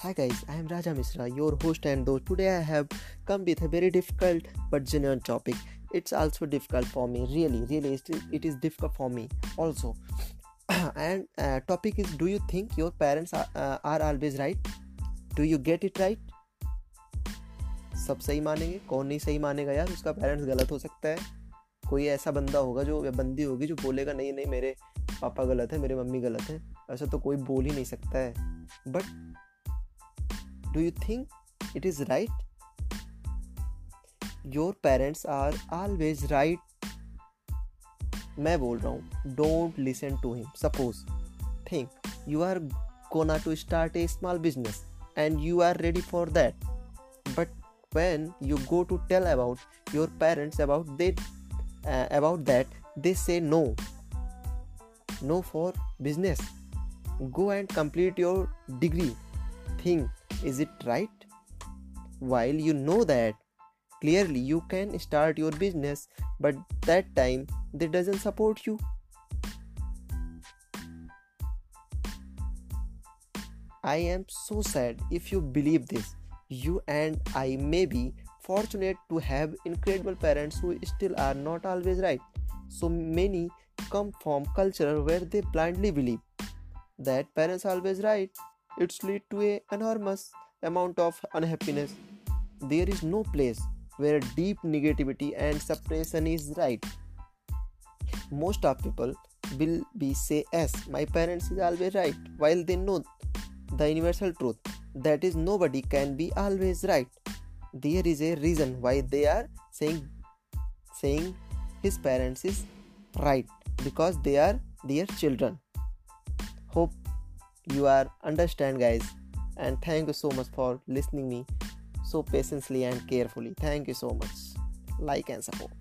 Hi guys, I am Raja Misra, your host and though today I have come with a very difficult but genuine topic. It's also difficult for me, really, really, it is difficult for me also. and uh, topic is: Do you think your parents are, uh, are always right? Do you get it right? सब सही मानेंगे कौन नहीं सही मानेगा यार उसका parents गलत हो सकता है कोई ऐसा बंदा होगा जो या बंदी होगी जो बोलेगा नहीं नहीं मेरे पापा गलत है मेरे मम्मी गलत है ऐसा तो कोई बोल ही नहीं सकता है but do you think it is right your parents are always right मैं बोल रहा हूँ don't listen to him suppose think you are gonna to start a small business and you are ready for that but when you go to tell about your parents about that uh, about that they say no no for business go and complete your degree think is it right? While you know that clearly you can start your business, but that time they doesn't support you. I am so sad if you believe this. You and I may be fortunate to have incredible parents who still are not always right. So many come from culture where they blindly believe that parents are always right it's lead to a enormous amount of unhappiness. There is no place where deep negativity and suppression is right. Most of people will be say yes my parents is always right while they know the universal truth that is nobody can be always right. There is a reason why they are saying saying his parents is right because they are their children. Hope you are understand guys. And thank you so much for listening me so patiently and carefully. Thank you so much. Like and support